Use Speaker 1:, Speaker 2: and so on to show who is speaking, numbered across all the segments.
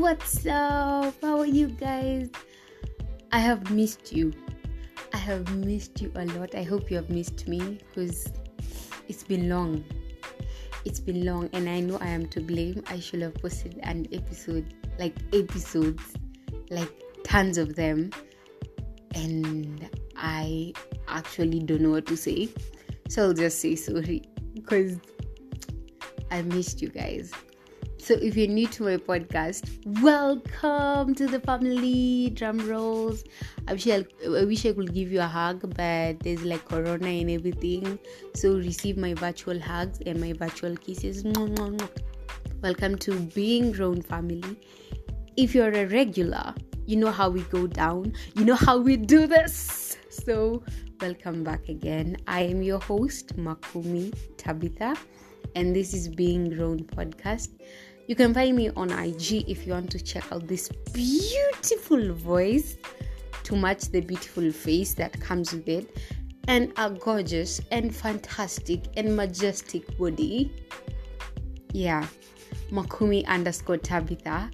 Speaker 1: What's up? How are you guys? I have missed you. I have missed you a lot. I hope you have missed me because it's been long. It's been long, and I know I am to blame. I should have posted an episode, like episodes, like tons of them, and I actually don't know what to say. So I'll just say sorry because I missed you guys. So if you're new to my podcast, welcome to the family. Drum rolls. I wish I, I wish I could give you a hug, but there's like corona and everything. So receive my virtual hugs and my virtual kisses. Welcome to being grown family. If you're a regular, you know how we go down. You know how we do this. So welcome back again. I am your host, Makumi Tabitha, and this is Being Grown podcast. You can find me on IG if you want to check out this beautiful voice to match the beautiful face that comes with it and a gorgeous and fantastic and majestic body. Yeah, Makumi underscore Tabitha.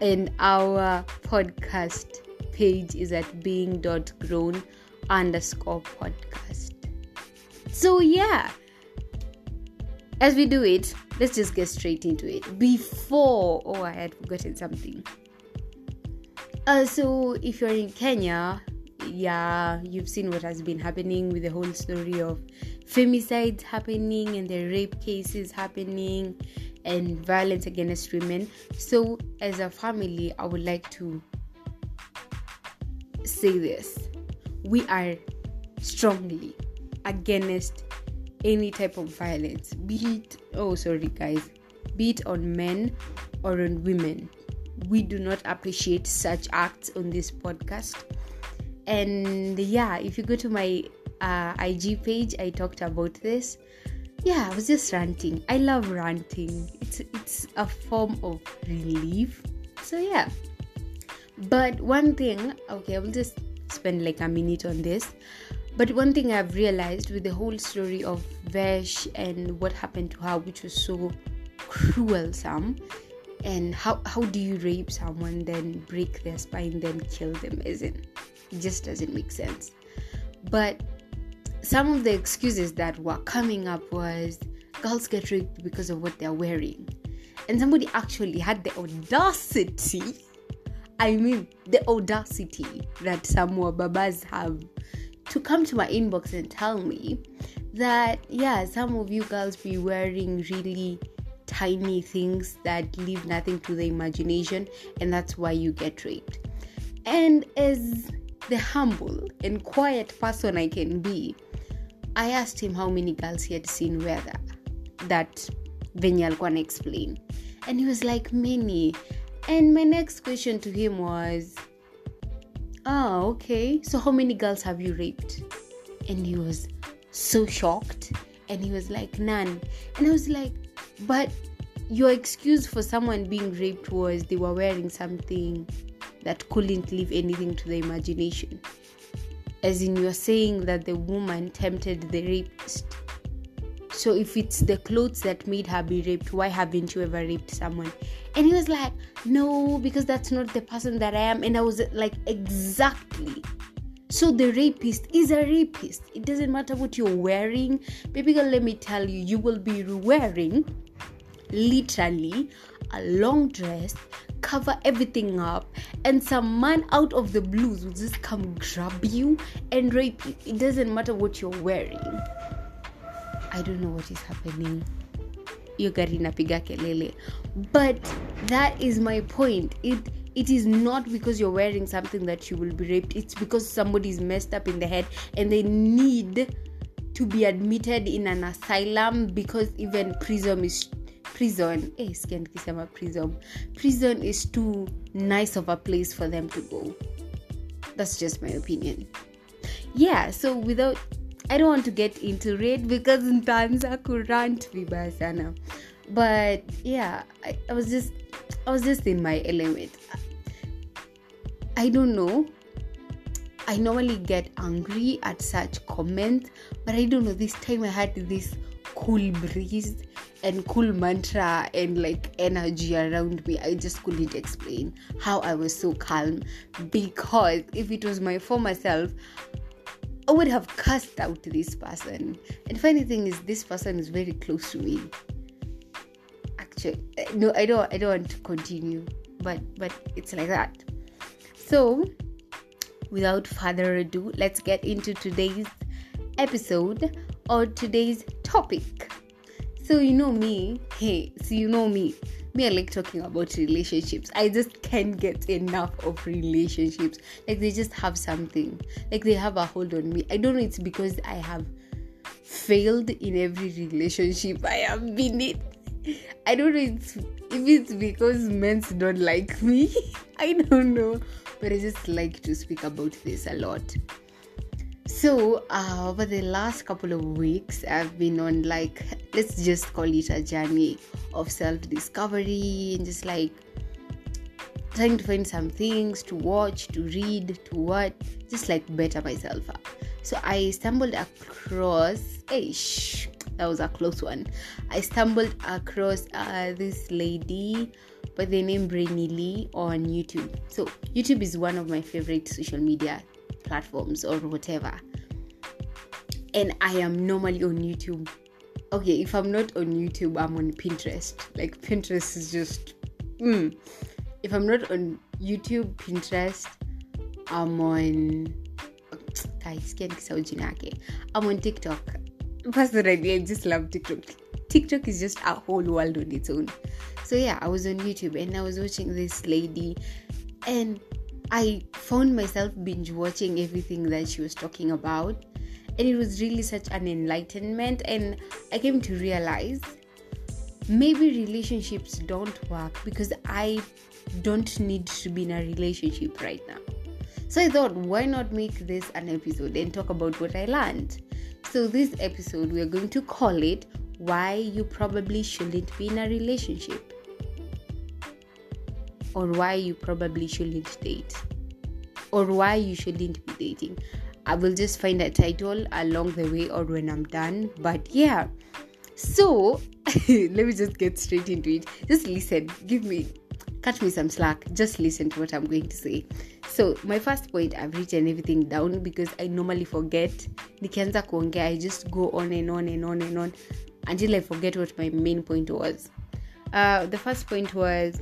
Speaker 1: And our podcast page is at being.grown underscore podcast. So, yeah, as we do it, let's just get straight into it. Before, oh, I had forgotten something. Uh, so, if you're in Kenya, yeah, you've seen what has been happening with the whole story of femicides happening and the rape cases happening and violence against women. So, as a family, I would like to say this we are strongly against any type of violence, be it, oh, sorry, guys, be it on men or on women. We do not appreciate such acts on this podcast. And yeah, if you go to my uh, IG page, I talked about this. Yeah, I was just ranting. I love ranting. It's it's a form of relief. So yeah. But one thing, okay, I will just spend like a minute on this. But one thing I've realized with the whole story of Vesh and what happened to her, which was so cruel, cruelsome, and how how do you rape someone, then break their spine, then kill them? Isn't it just doesn't make sense. But some of the excuses that were coming up was girls get raped because of what they're wearing, and somebody actually had the audacity. I mean, the audacity that some babas have to come to my inbox and tell me that yeah some of you girls be wearing really tiny things that leave nothing to the imagination and that's why you get raped. And as the humble and quiet person i can be i asked him how many girls he had seen wear that that venye alikuwa explain. And he was like many. And my next question to him was oh okay. So how many girls have you raped? And he was so shocked. And he was like none. And i was like but your excuse for someone being raped was they were wearing something that couldn't leave anything to the imagination. As in you're saying that the woman tempted the rapist so if it's the clothes that made her be raped why haven't you ever raped someone? And he was like no because that's not the person that i am. And i was like exactly. So the rapist is a rapist. It doesn't matter what you're wearing. Baby girl let me tell you you will be wearing literally a long dress cover everything up and some man out of the blues will just come grab you and rape you. It doesn't matter what you're wearing i don't know what is happening. Hiyo gari inapiga kelele. But that is my point. It it is not because you're wearing something that you will be raped. It's because somebody is messed up in the head and they need to be admitted in an asylum because even prison is prison eh, kisema prison. Prison is too nice of a place for them to go. That's just my opinion. Yeah so without I don't want to get into it because nitaanza kurant vibaya sana. But yeah, I, I was just I was just in my element. I don't know. I normally get angry at such comments, but I don't know. This time I had this cool breeze and cool mantra and like energy around me. I just couldn't explain how I was so calm because if it was my former self, I would have cussed out this person. And funny thing is, this person is very close to me. Actually, no, I don't. I don't want to continue, but but it's like that. So, without further ado, let's get into today's episode or today's topic. So you know me, hey, so you know me. Me, I like talking about relationships. I just can't get enough of relationships. Like they just have something. Like they have a hold on me. I don't know it's because I have failed in every relationship I have been in. I don't know it's, if it's because men don't like me. I don't know. But I just like to speak about this a lot. So, uh, over the last couple of weeks, I've been on like, let's just call it a journey of self discovery and just like trying to find some things to watch, to read, to what, just like better myself up. So, I stumbled across, hey, shh, that was a close one. I stumbled across uh, this lady by the name Brainy Lee on YouTube. So, YouTube is one of my favorite social media platforms or whatever. And I am normally on YouTube. Okay, if I'm not on YouTube, I'm on Pinterest. Like Pinterest is just mm. if I'm not on YouTube, Pinterest, I'm on guys, I'm on TikTok. Personally, I just love TikTok. TikTok is just a whole world on its own. So yeah, I was on YouTube and I was watching this lady and I found myself binge watching everything that she was talking about, and it was really such an enlightenment. And I came to realize maybe relationships don't work because I don't need to be in a relationship right now. So I thought, why not make this an episode and talk about what I learned? So, this episode, we're going to call it Why You Probably Shouldn't Be in a Relationship or why you probably shouldn't date or why you shouldn't be dating. I will just find a title along the way or when I'm done. But yeah, so let me just get straight into it. Just listen, give me, cut me some slack. Just listen to what I'm going to say. So my first point, I've written everything down because I normally forget. Nikianza kuongea, I just go on and on and on and on until I forget what my main point was. Uh, the first point was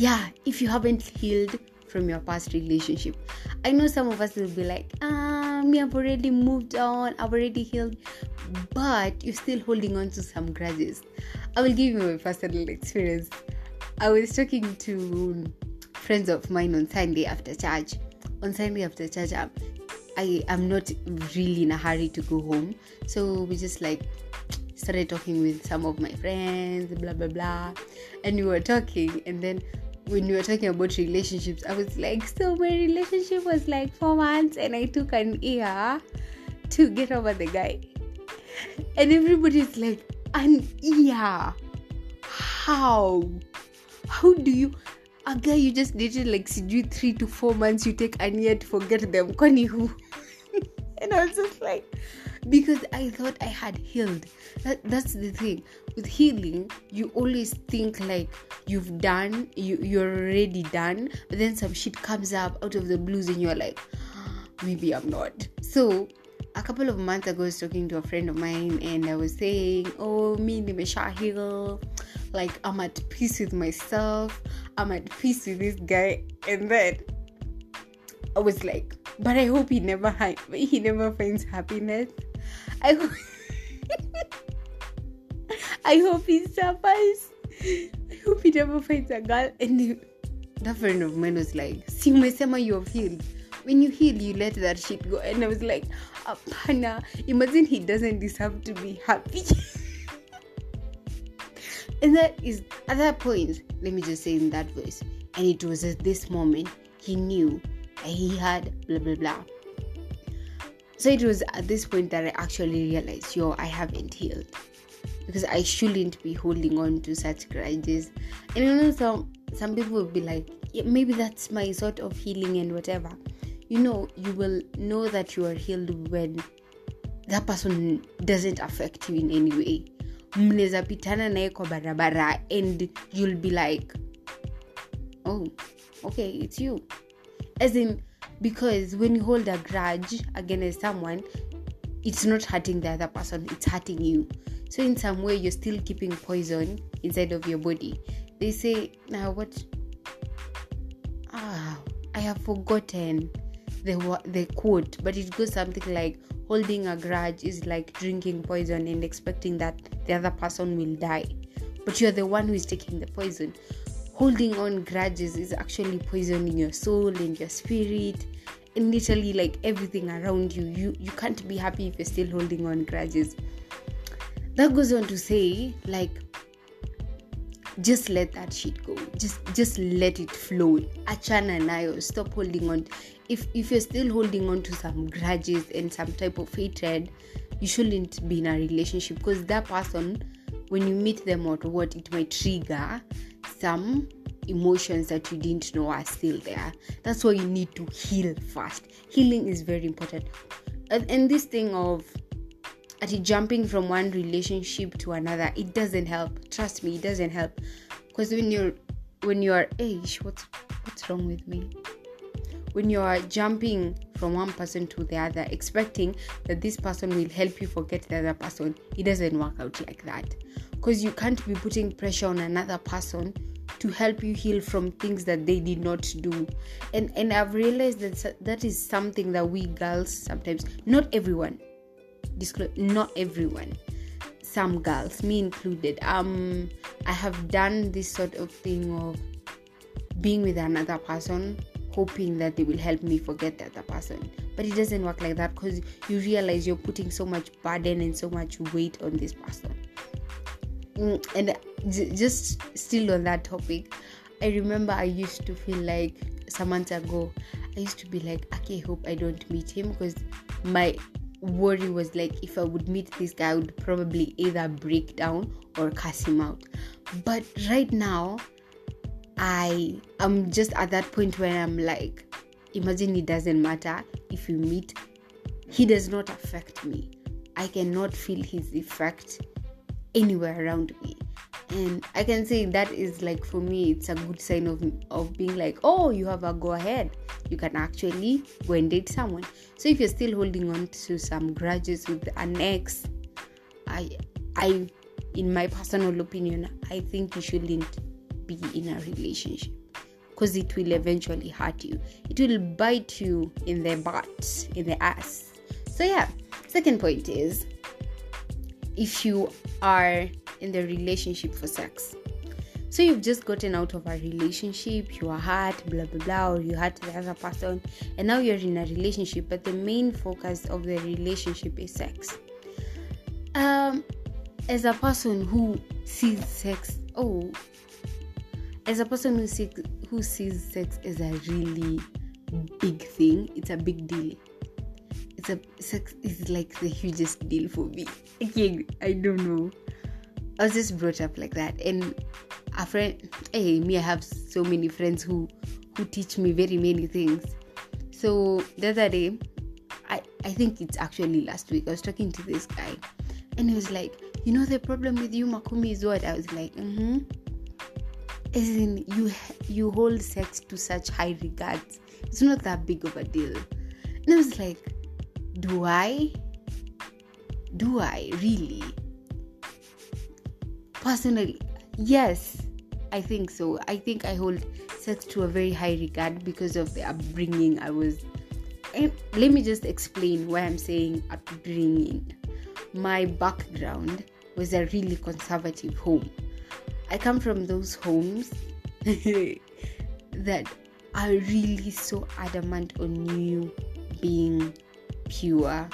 Speaker 1: yeah, if you haven't healed from your past relationship, I know some of us will be like, ah, me, I've already moved on, I've already healed, but you're still holding on to some grudges. I will give you my personal experience. I was talking to friends of mine on Sunday after church. On Sunday after church, I, I am not really in a hurry to go home, so we just like started talking with some of my friends, blah blah blah, and we were talking, and then when we were talking about relationships, I was like, so my relationship was like four months, and I took an year to get over the guy, and everybody's like, an year? How? How do you? A guy you just dated like sijui three to four months, you take an year to forget them. Kwani who? and I was just like, because I thought I had healed. That, that's the thing. With healing, you always think like you've done, you, you're already done, but then some shit comes up out of the blues and you're like, maybe I'm not. So a couple of months ago, I was talking to a friend of mine and I was saying, Oh, me, nimesha heal. Like, I'm at peace with myself. I'm at peace with this guy. And then I was like, but I hope he never he never finds happiness. I hope I hope he suffers. I hope he never finds a girl. And he, that friend of mine was like, "See, umesema you have healed. When you heal, you let that shit go." And I was like, "Apana, imagine he doesn't deserve to be happy." and that is at that point. Let me just say in that voice. And it was at this moment he knew he had blah blah blah. So it was at this point that I actually realized, yo, I haven't healed. Because I shouldn't be holding on to such grudges. And you know, some some people will be like, yeah, maybe that's my sort of healing and whatever. You know, you will know that you are healed when that person doesn't affect you in any way. and you'll be like oh okay it's you as in because when you hold a grudge against someone it's not hurting the other person it's hurting you. So in some way you're still keeping poison inside of your body. They say now what? Ah i have forgotten the the quote but it goes something like holding a grudge is like drinking poison and expecting that the other person will die. But you're the one who is taking the poison. Holding on grudges is actually poisoning your soul and your spirit literally like everything around you you you can't be happy if you're still holding on grudges. That goes on to say like just let that shit go. Just just let it flow. Achana nayo. Stop holding on. If if you're still holding on to some grudges and some type of hatred you shouldn't be in a relationship because that person when you meet them or what it might trigger some emotions that you didn't know are still there. That's why you need to heal first healing is very important. And, and this thing of at jumping from one relationship to another it doesn't help. Trust me it doesn't help. Because when you're when you're age what's what's wrong with me when you are jumping from one person to the other expecting that this person will help you forget the other person it doesn't work out like that. Because you can't be putting pressure on another person to help you heal from things that they did not do. And and i've realized that that is something that we girls sometimes not everyone disclose not everyone some girls me included um i have done this sort of thing of being with another person hoping that they will help me forget the other person but it doesn't work like that because you realize you're putting so much burden and so much weight on this person mm, and just still on that topic i remember i used to feel like some months ago i used to be like okay hope i don't meet him because my worry was like if I would meet this guy, I would probably either break down or cuss him out. But right now, I am just at that point where I'm like, imagine it doesn't matter if you meet, he does not affect me. I cannot feel his effect anywhere around me. And i can say that is like for me it's a good sign of of being like oh you have a go ahead. You can actually go and date someone. So if you're still holding on to some grudges with an ex i i in my personal opinion i think you shouldn't be in a relationship because it will eventually hurt you it will bite you in the butt in the ass so yeah second point is if you are in the relationship for sex. So you've just gotten out of a relationship, you are hurt, blah blah blah, or you hurt the other person, and now you're in a relationship, but the main focus of the relationship is sex. Um, as a person who sees sex, oh, as a person who sees who sees sex as a really big thing, it's a big deal. It's a sex is like the hugest deal for me. Again, I don't know. I was just brought up like that. And a friend, hey, me, I have so many friends who who teach me very many things. So the other day, I I think it's actually last week. I was talking to this guy, and he was like, "You know the problem with you, Makumi, is what?" I was like, "Mm-hmm." As in, you you hold sex to such high regards. It's not that big of a deal. And I was like, "Do I? Do I really?" personally yes i think so i think i hold sex to a very high regard because of the upbringing i was and let me just explain why i'm saying upbringing my background was a really conservative home i come from those homes that are really so adamant on you being pure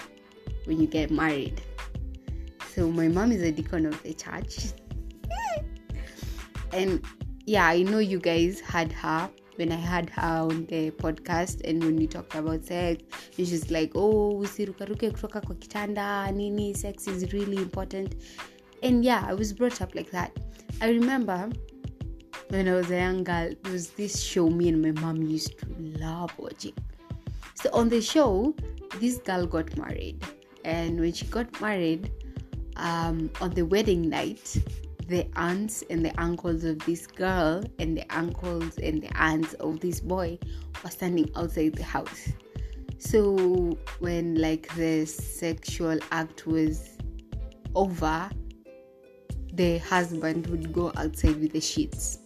Speaker 1: when you get married so my mom is a deacon of the church and yeah, I know you guys had her when I had her on the podcast and when we talked about sex, and she's like, oh, usirukaruke kutoka kwa kitanda, nini, sex is really important. And yeah, I was brought up like that. I remember when I was a young girl, there was this show me and my mom used to love watching. So on the show, this girl got married. And when she got married, um, on the wedding night, the aunts and the uncles of this girl and the uncles and the aunts of this boy were standing outside the house. So when like the sexual act was over, the husband would go outside with the sheets.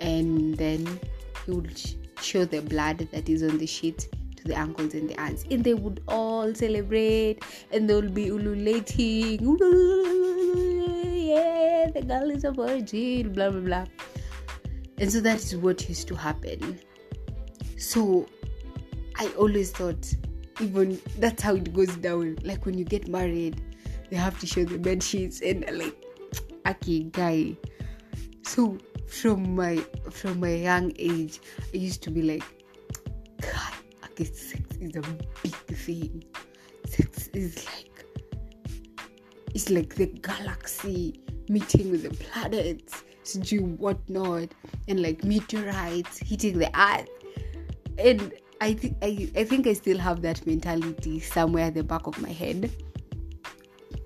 Speaker 1: And then he would show the blood that is on the sheet to the uncles and the aunts. And they would all celebrate and they will be ululating. Yeah the girl is a virgin blah blah blah. And so that is what used to happen. So i always thought even that's how it goes down. Like when you get married they have to show the bed sheets and like guy. So from my from my young age i used to be like god okay sex is a big thing. Sex is like it's like the galaxy meeting with the planets do whatnot and like meteorites hitting the earth. And I, th- I, I think i still have that mentality somewhere at the back of my head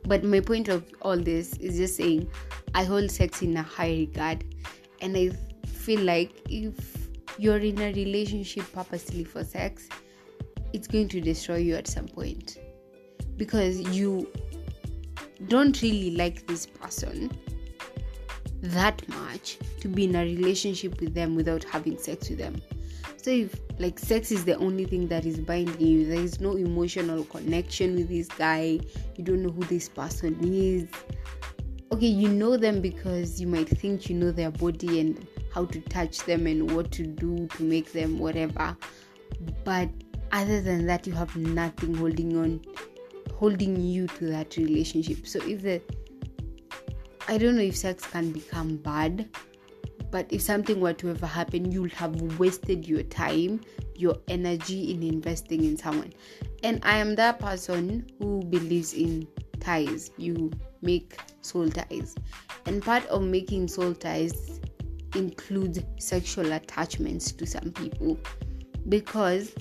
Speaker 1: but my point of all this is just saying I hold sex in a high regard, and I feel like if you're in a relationship purposely for sex, it's going to destroy you at some point because you don't really like this person that much to be in a relationship with them without having sex with them. So if like sex is the only thing that is binding you, there is no emotional connection with this guy, you don't know who this person is. Okay, you know them because you might think you know their body and how to touch them and what to do to make them whatever. But other than that, you have nothing holding on holding you to that relationship. So if the I don't know if sex can become bad but if something were to ever happen, you'll have wasted your time, your energy in investing in someone. And I am that person who believes in ties. You make soul ties. And part of making soul ties includes sexual attachments to some people. Because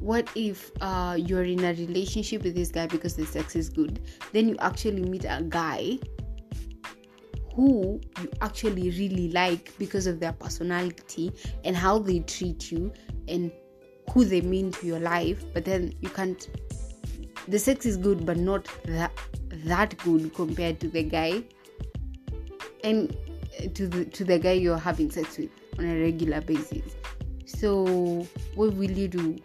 Speaker 1: what if uh, you're in a relationship with this guy because the sex is good? Then you actually meet a guy who you actually really like because of their personality and how they treat you and who they mean to your life. But then you can't the sex is good but not that that good compared to the guy and uh, to the to the guy you're having sex with on a regular basis. So what will you do?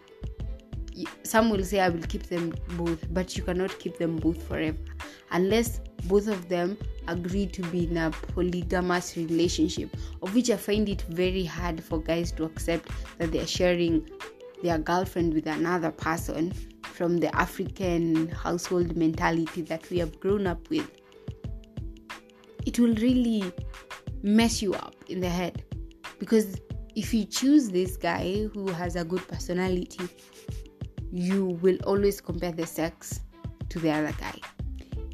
Speaker 1: Some will say i will keep them both but you cannot keep them both forever. Unless both of them agree to be in a polygamous relationship, of which I find it very hard for guys to accept that they're sharing their girlfriend with another person from the African household mentality that we have grown up with. It will really mess you up in the head because if you choose this guy who has a good personality, you will always compare the sex to the other guy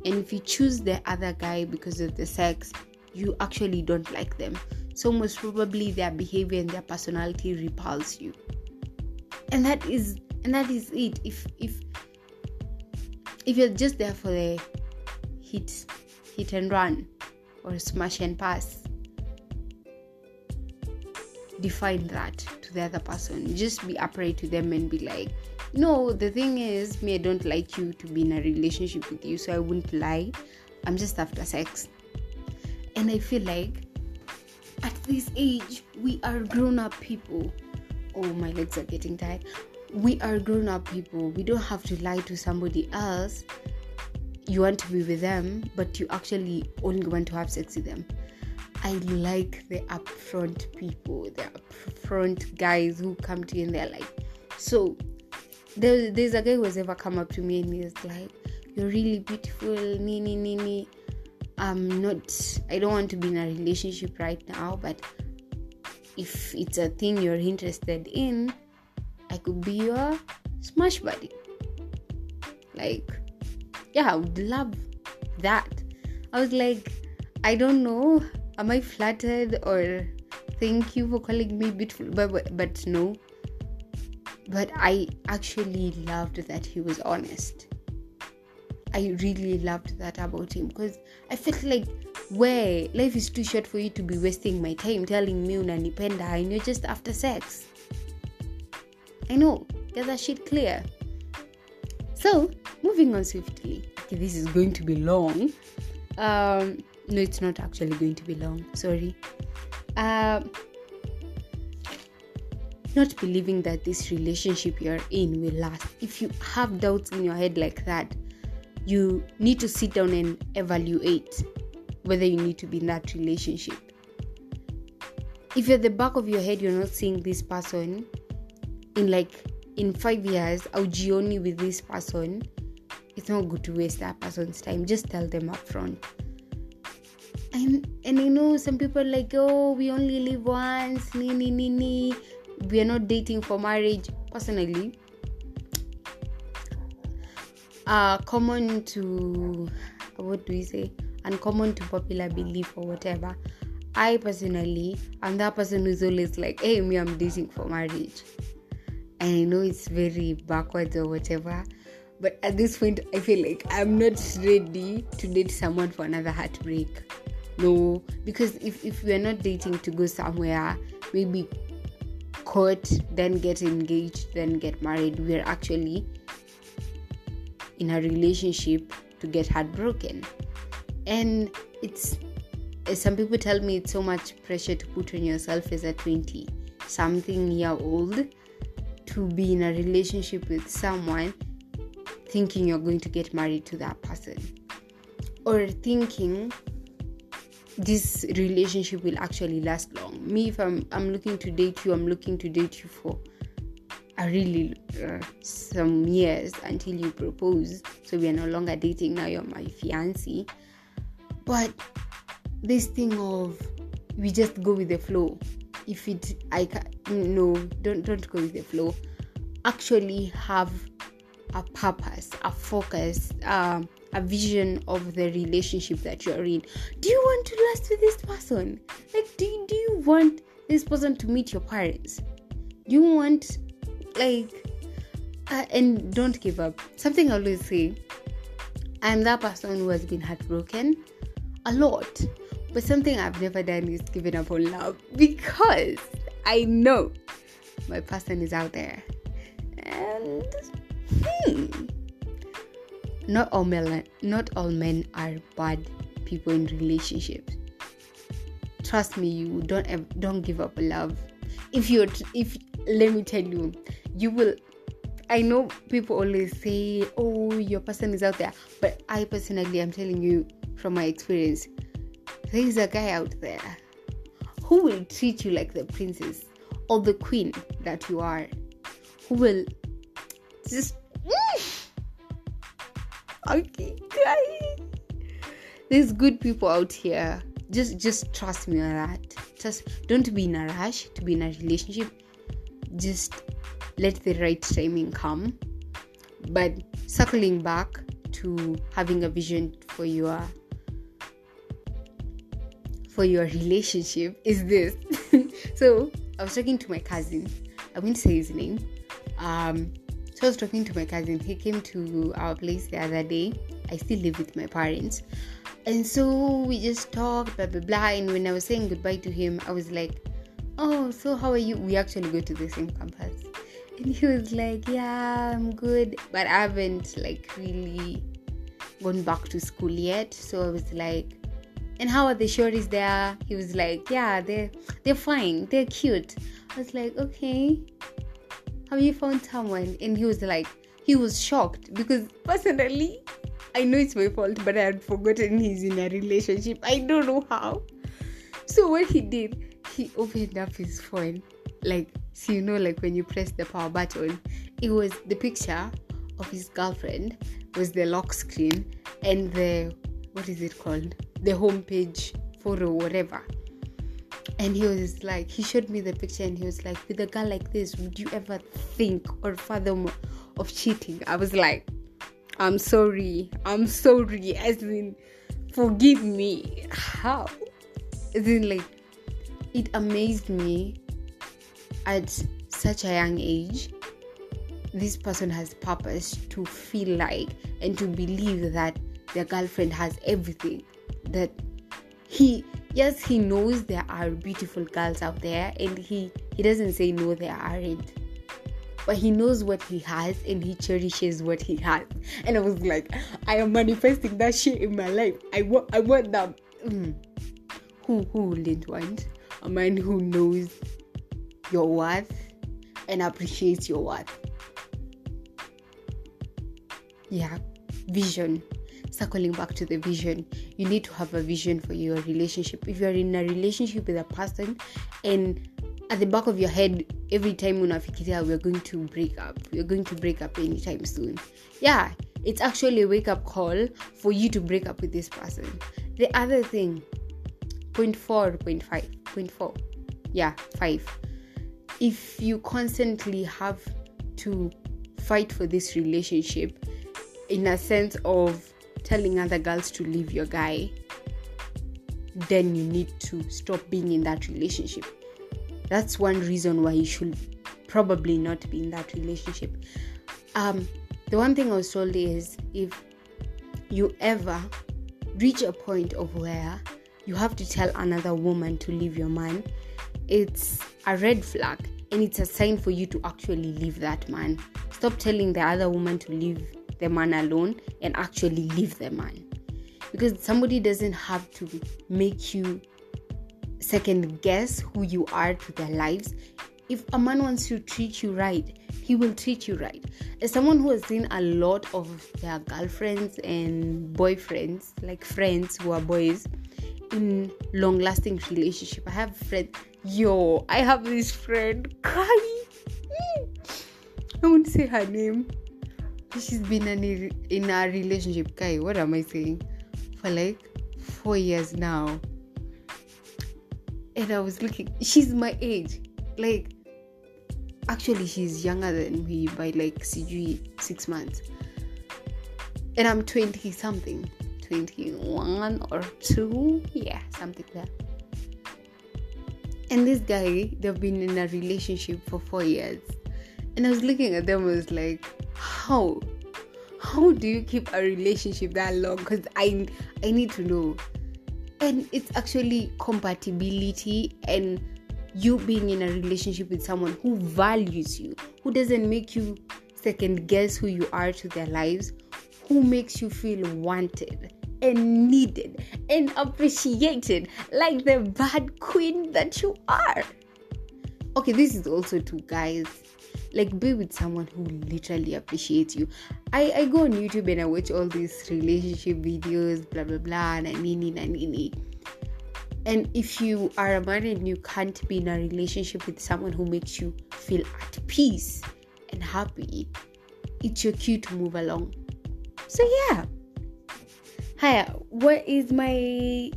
Speaker 1: and if you choose the other guy because of the sex you actually don't like them. So most probably their behavior and their personality repulse you. And that is and that is it. If if if you're just there for the hit hit and run or smash and pass define that to the other person. Just be upright to them and be like no the thing is me i don't like you to be in a relationship with you so i wouldn't lie. I'm just after sex. And i feel like at this age we are grown up people. Oh my legs are getting tired. We are grown up people. We don't have to lie to somebody else. You want to be with them but you actually only want to have sex with them. I like the upfront people the upfront guys who come to you and they're like so there, there's a guy who has ever come up to me and he's like, You're really beautiful, nini nini. I'm not I don't want to be in a relationship right now, but if it's a thing you're interested in, I could be your smash buddy. Like, yeah, I would love that. I was like, I don't know, am I flattered or thank you for calling me beautiful? But, but, but no, but I actually loved that he was honest. I really loved that about him because I felt like where life is too short for you to be wasting my time telling me unanipenda and you're just after sex. I know, get that shit clear. So, moving on swiftly. Okay, this is going to be long. Um, no, it's not actually going to be long. Sorry. Um, not believing that this relationship you're in will last. If you have doubts in your head like that, you need to sit down and evaluate whether you need to be in that relationship. If at the back of your head you're not seeing this person in like in five years, aujioni with this person, it's not good to waste that person's time. Just tell them up front. And and I know some people like, oh, we only live once, ni ni ni ni. We are not dating for marriage. Personally, uh common to what do we say? Uncommon to popular belief or whatever. I personally am that person who's always like, hey, me, I'm dating for marriage. And I know it's very backwards or whatever. But at this point, I feel like I'm not ready to date someone for another heartbreak. No, because if, if we're not dating to go somewhere, maybe court, then get engaged, then get married, we're actually in a relationship to get heartbroken. And it's some people tell me it's so much pressure to put on yourself as a 20 something year old to be in a relationship with someone thinking you're going to get married to that person or thinking this relationship will actually last long. Me if i'm i'm looking to date you i'm looking to date you for a really uh, some years until you propose. So we are no longer dating now. You're my fiance but this thing of we just go with the flow. If it i can no don't don't go with the flow. Actually have a purpose a focus um, a vision of the relationship that you're in. Do you want to last with this person? Like do you, do you want this person to meet your parents? Do you want like uh, and don't give up. Something i always say i'm that person who has been heartbroken a lot but something I've never done is giving up on love because I know my person is out there. And hmm, not all men not all men are bad people in relationships. Trust me, you don't ever, don't give up love. If you're if let me tell you, you will I know people always say, "Oh, your person is out there," but I personally I'm telling you from my experience, there is a guy out there who will treat you like the princess or the queen that you are, who will just. okay, guys. There's good people out here. Just, just trust me on that. Just don't be in a rush to be in a relationship. Just let the right timing come. But circling back to having a vision for your for your relationship is this. so I was talking to my cousin. I'm going to say his name. Um, so I was talking to my cousin. He came to our place the other day. I still live with my parents. And so we just talked, blah, blah, blah. And when I was saying goodbye to him, I was like, Oh, so how are you? We actually go to the same campus. And he was like, Yeah, I'm good. But I haven't like really gone back to school yet. So I was like, and how are the shorties there? He was like, yeah, they're they're fine, they're cute. I was like, okay, have you found someone? And he was like, he was shocked because personally, I know it's my fault, but I had forgotten he's in a relationship. I don't know how. So what he did, he opened up his phone, like so you know, like when you press the power button, it was the picture of his girlfriend was the lock screen and the what is it called the homepage photo whatever and he was like he showed me the picture and he was like with a girl like this would you ever think or fathom of cheating? I was like i'm sorry i'm sorry as in forgive me. How? As in like it amazed me at such a young age this person has purpose to feel like and to believe that their girlfriend has everything that he yes he knows there are beautiful girls out there and he he doesn't say no there aren't. But he knows what he has and he cherishes what he has. And i was like i am manifesting that shit in my life. I want i want that mm. who who wouldn't want a man who knows your worth and appreciates your worth? Yeah vision circling back to the vision you need to have a vision for your relationship. If you're in a relationship with a person and at the back of your head every time unafikiria we're going to break up. We're going to break up anytime soon. Yeah it's actually a wake up call for you to break up with this person. The other thing point four point five point four. Yeah five. If you constantly have to fight for this relationship in a sense of telling other girls to leave your guy, then you need to stop being in that relationship. That's one reason why you should probably not be in that relationship. Um, the one thing I was told is if you ever reach a point of where you have to tell another woman to leave your man, it's a red flag and it's a sign for you to actually leave that man. Stop telling the other woman to leave the man alone and actually leave the man. Because somebody doesn't have to make you second guess who you are to their lives. If a man wants to treat you right, he will treat you right. As someone who has seen a lot of their girlfriends and boyfriends, like friends who are boys, in long lasting relationship, I have friends. Yo, I have this friend, Kai. Hmm. I won't say her name she's been in a, in a relationship guy what am i saying? For like four years now. And i was looking she's my age. Like actually she's younger than me by like cg six months. And i'm 20 something 21 or 2 yeah something like that. And this guy they've been in a relationship for four years. And i was looking at them I was like how? How do you keep a relationship that long? Because i i need to know. And it's actually compatibility and you being in a relationship with someone who values you who doesn't make you second guess who you are to their lives who makes you feel wanted and needed and appreciated like the bad queen that you are. Okay this is also to guys like be with someone who literally appreciates you. I i go on youtube and i watch all these relationship videos blah blah blah na nini and if you are a man and you can't be in a relationship with someone who makes you feel at peace and happy it's your cue to move along. So yeah. Hi what is my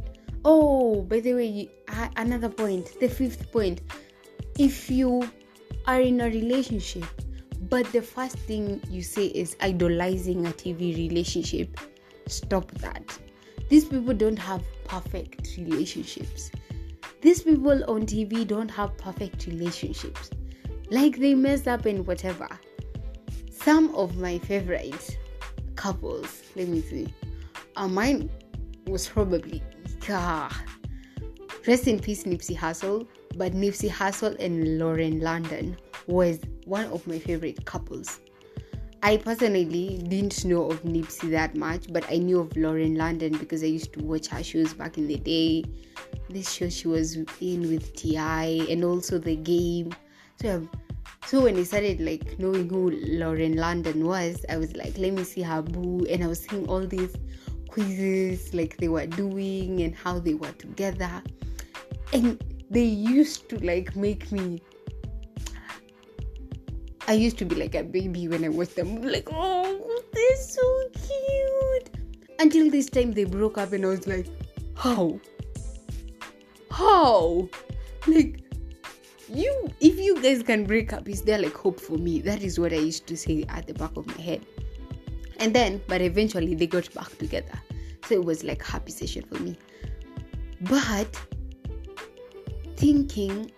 Speaker 1: oh by the way another point the fifth point. If you are in a relationship, but the first thing you say is idolizing a TV relationship, stop that. These people don't have perfect relationships. These people on TV don't have perfect relationships. Like they mess up and whatever. Some of my favorite couples, let me see. Uh, mine was probably ah, rest in peace Nipsey Hussle but Nipsey Hussle and Lauren London was one of my favorite couples. I personally didn't know of Nipsey that much, but I knew of Lauren London because I used to watch her shows back in the day. This show she was in with T.I. and also the game. So, um, so when I started like knowing who Lauren London was, I was like, let me see her boo, and I was seeing all these quizzes like they were doing and how they were together, and they used to like make me I used to be like a baby when I watched them. Like, oh, they're so cute. Until this time they broke up, and I was like, how? How? Like, you, if you guys can break up, is there like hope for me? That is what I used to say at the back of my head. And then, but eventually they got back together. So it was like happy session for me. But thinking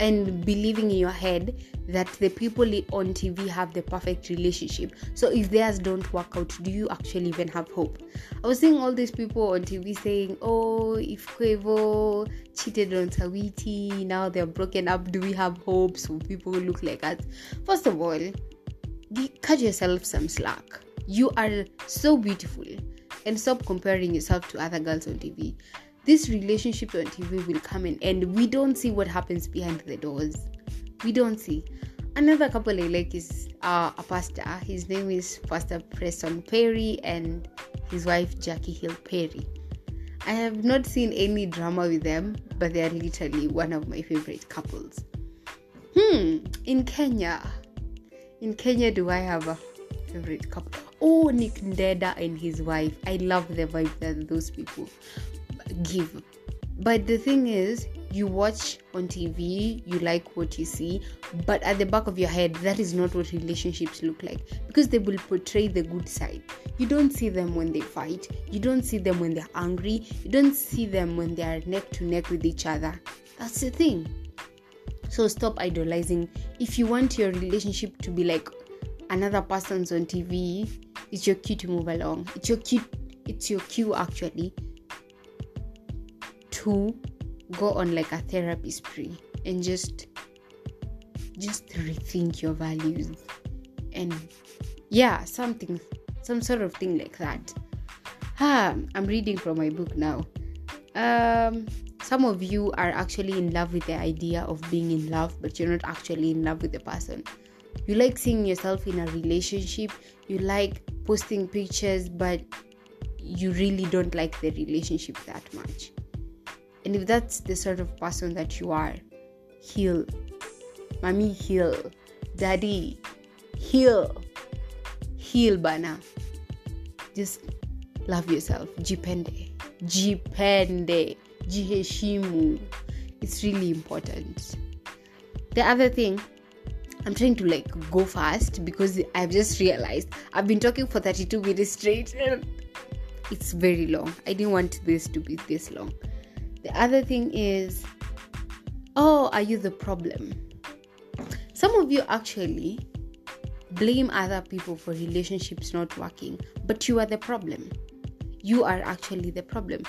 Speaker 1: and believing in your head that the people on TV have the perfect relationship. So if theirs don't work out, do you actually even have hope? I was seeing all these people on TV saying, "Oh, if Quavo cheated on Saweetie, now they're broken up. Do we have hope?" So people look like us. First of all, cut yourself some slack. You are so beautiful, and stop comparing yourself to other girls on TV this relationship on TV will come in and we don't see what happens behind the doors. We don't see. Another couple I like is uh, a pastor. His name is Pastor Preston Perry and his wife Jackie Hill Perry. I have not seen any drama with them, but they are literally one of my favorite couples. Hmm, in Kenya. In Kenya, do I have a favorite couple? Oh, Nick Ndeda and his wife. I love the vibe that those people give. But the thing is, you watch on TV, you like what you see, but at the back of your head, that is not what relationships look like because they will portray the good side. You don't see them when they fight, you don't see them when they're angry, you don't see them when they are neck to neck with each other. That's the thing. So stop idolizing. If you want your relationship to be like another person's on TV, it's your cue to move along. It's your cue. It's your cue actually to go on like a therapy spree and just just rethink your values. And yeah something some sort of thing like that. Ah i'm reading from my book now. Um some of you are actually in love with the idea of being in love but you're not actually in love with the person. You like seeing yourself in a relationship. You like posting pictures but you really don't like the relationship that much and if that's the sort of person that you are, heal. Mommy, heal. Daddy, heal. Heal, bana. Just love yourself. Jipende. Jipende. Jiheshimu. It's really important. The other thing, I'm trying to like go fast because I've just realized I've been talking for 32 minutes straight and it's very long. I didn't want this to be this long. The other thing is, oh, are you the problem? Some of you actually blame other people for relationships not working, but you are the problem. You are actually the problem.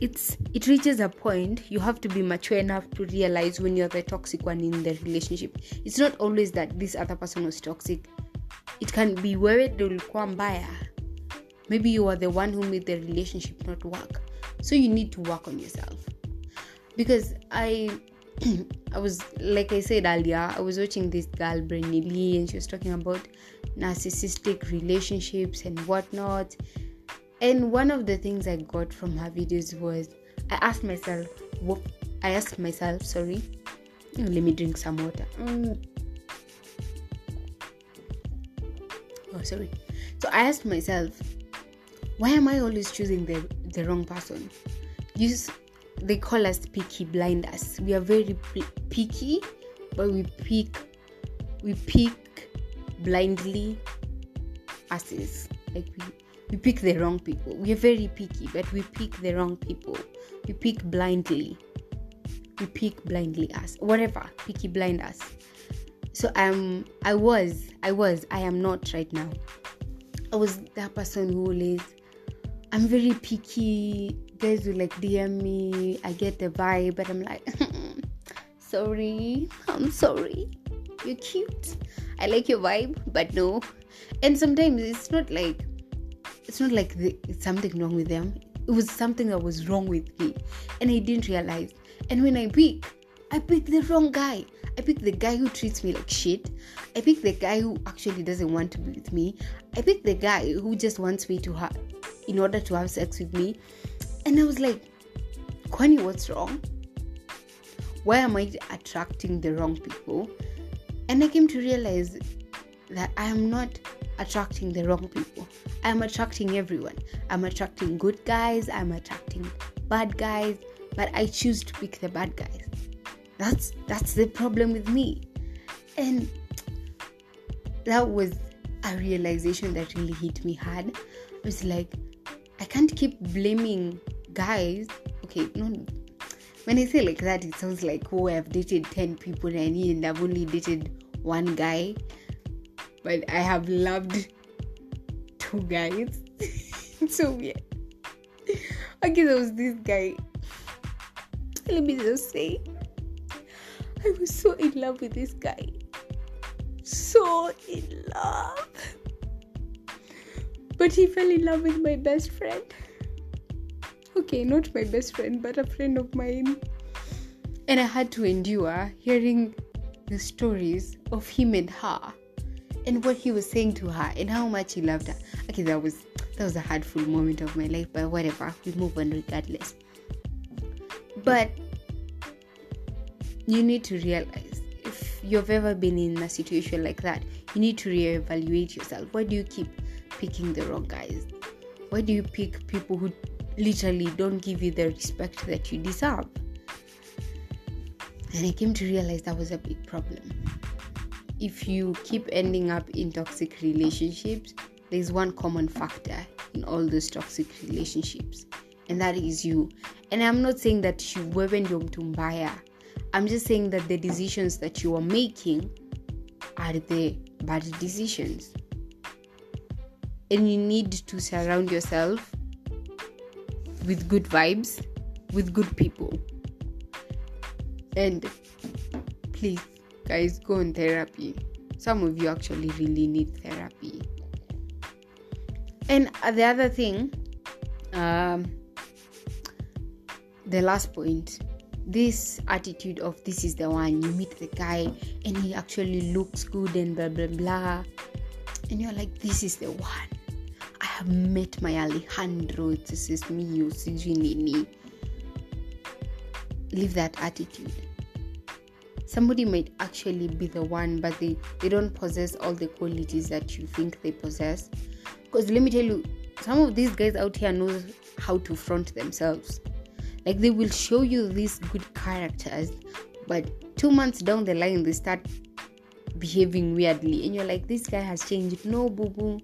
Speaker 1: It's it reaches a point you have to be mature enough to realize when you're the toxic one in the relationship. It's not always that this other person was toxic. It can be wewe ulikuwa mbaya. Maybe you are the one who made the relationship not work. So you need to work on yourself because I I was like I said earlier, I was watching this girl Brittany Lee and she was talking about narcissistic relationships and whatnot. And one of the things I got from her videos was I asked myself, I asked myself, sorry, let me drink some water. Mm. Oh, sorry. So I asked myself, why am I always choosing the the wrong person? You they call us picky blinders. We are very picky, but we pick we pick blindly asses. Like we, we pick the wrong people. We are very picky, but we pick the wrong people. We pick blindly. We pick blindly us. Whatever. Picky blind us. So um I was, I was, I am not right now. I was that person who is I'm very picky guys will like DM me, I get the vibe, but I'm like, sorry, I'm sorry. You're cute. I like your vibe, but no. And sometimes it's not like it's not like the, it's something wrong with them. It was something that was wrong with me, and I didn't realize. And when I pick, I pick the wrong guy. I pick the guy who treats me like shit. I pick the guy who actually doesn't want to be with me. I pick the guy who just wants me to have, in order to have sex with me. And I was like, Kwani, what's wrong? Why am I attracting the wrong people? And I came to realize that I am not attracting the wrong people. I am attracting everyone. I'm attracting good guys, I'm attracting bad guys, but I choose to pick the bad guys. That's that's the problem with me. And that was a realization that really hit me hard. I was like, I can't keep blaming guys okay no when I say like that, it sounds like oh I've dated ten people and I've only dated one guy, but I have loved two guys. so weird. Okay, there was this guy. Let me just say, I was so in love with this guy. So in love. But he fell in love with my best friend. Okay, not my best friend, but a friend of mine. And I had to endure hearing the stories of him and her and what he was saying to her and how much he loved her. Okay, that was that was a hurtful moment of my life, but whatever, we move on regardless. But you need to realize if you've ever been in a situation like that, you need to reevaluate yourself. Why do you keep picking the wrong guys? Why do you pick people who literally don't give you the respect that you deserve? And I came to realize that was a big problem. If you keep ending up in toxic relationships, there's one common factor in all those toxic relationships, and that is you. And I'm not saying that you wewe ndio mtu mbaya. I'm just saying that the decisions that you are making are the bad decisions. And you need to surround yourself with good vibes, with good people. And please, guys, go on therapy. Some of you actually really need therapy. And the other thing, um, the last point, this attitude of this is the one, you meet the guy and he actually looks good and blah blah blah, and you're like, this is the one. Have met my Alejandro, this is me, you nini. Leave that attitude. Somebody might actually be the one, but they, they don't possess all the qualities that you think they possess because let me tell you, some of these guys out here knows how to front themselves. Like they will show you these good characters, but two months down the line they start behaving weirdly, and you're like, this guy has changed. No, boo boo.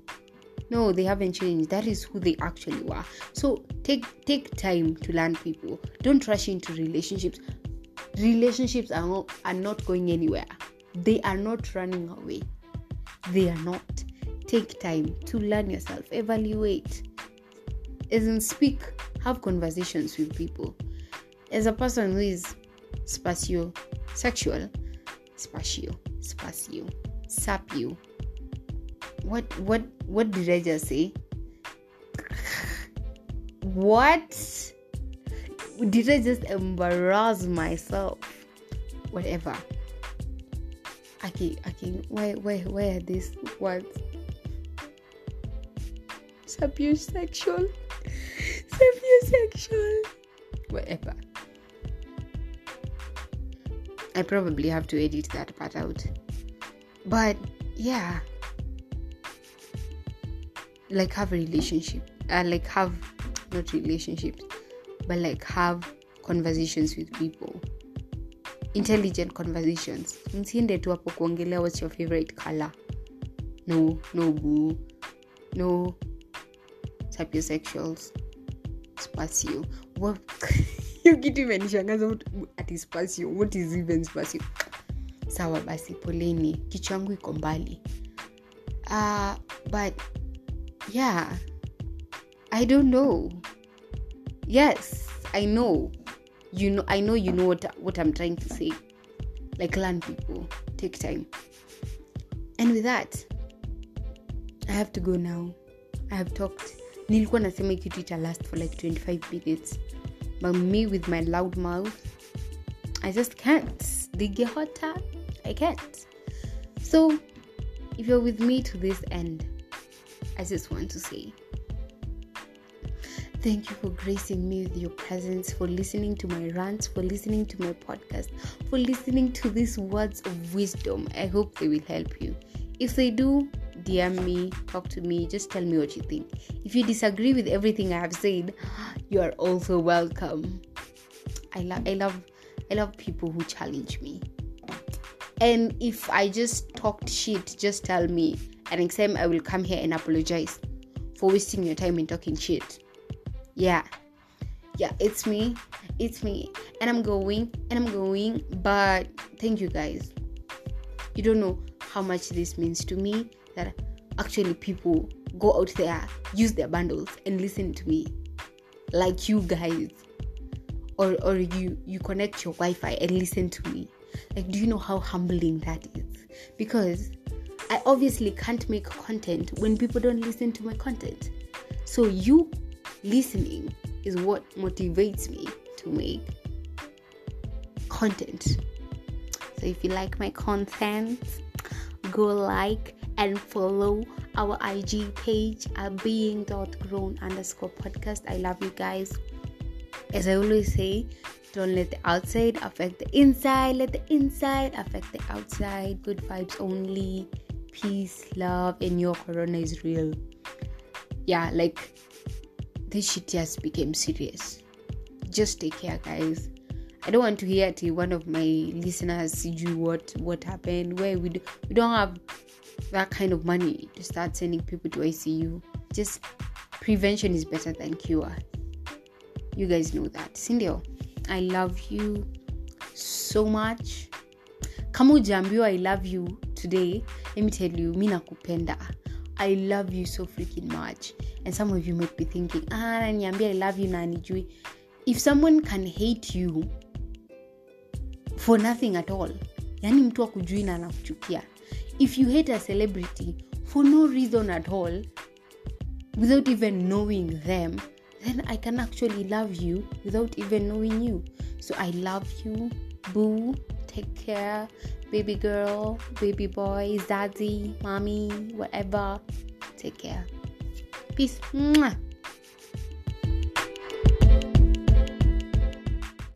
Speaker 1: No, they haven't changed. That is who they actually were. So take take time to learn people. Don't rush into relationships. Relationships are not, are not going anywhere. They are not running away. They are not take time to learn yourself, evaluate, isn't speak, have conversations with people. As a person who is spatio sexual, spatio, spatio, sapio. What what what did I just say? what did I just embarrass myself? Whatever. Okay, okay, why why why are these words? sapiosexual, sapiosexual, whatever. I probably have to edit that part out. But yeah, like have a relationship, uh, like have not relationships, but like have conversations with people. Intelligent conversations. Msiende tu hapo kuongelea what's your favorite color. No, no boo. No, sapiosexuals. Spasio hiyo kitu imenishangaza. Ati spasio what is even spasio sawa basi poleni. Kichwa iko mbali. Uh, but yeah. I don't know. Yes i know. You know i know you know what, what i'm trying to say. Like learn people take time. And with that i have to go now. I have talked. Nilikuwa nasema kitu ita last for like 25 minutes. But me with my loud mouth i just can't. They get i can't. So if you're with me to this end i just want to say Thank you for gracing me with your presence, for listening to my rants, for listening to my podcast, for listening to these words of wisdom. I hope they will help you. If they do, DM me, talk to me, just tell me what you think. If you disagree with everything I have said, you are also welcome. I love I love I love people who challenge me. And if I just talked shit, just tell me. And next time I will come here and apologize for wasting your time in talking shit. Yeah. yeah, it's me. It's me. And I'm going and I'm going. But thank you guys. You don't know how much this means to me that actually people go out there, use their bundles and listen to me. Like you guys. Or or you you connect your Wi-Fi and listen to me. Like do you know how humbling that is? Because I obviously can't make content when people don't listen to my content. So you listening is what motivates me to make content. So if you like my content, go like and follow our IG page at being.grown underscore podcast. I love you guys. As I always say, don't let the outside affect the inside. Let the inside affect the outside. Good vibes only. Peace, love, and your corona is real. Yeah, like this shit just became serious. Just take care, guys. I don't want to hear to one of my listeners you what what happened where we do, we don't have that kind of money to start sending people to ICU. Just prevention is better than cure. You guys know that. Cindy, I love you so much. Kama ujaambiwa I love you today, let me tell you, mi nakupenda. I love you so freaking much. And some of you might be thinking, ah, naniambia I love you na nijui If someone can hate you for nothing at all, yani mtu akujui na anakuchukia. If you hate a celebrity for no reason at all, without even knowing them, then I can actually love you without even knowing you. So I love you, boo. Take care, baby girl, baby boy, daddy, mommy, whatever. Take care. Peace. Mwah.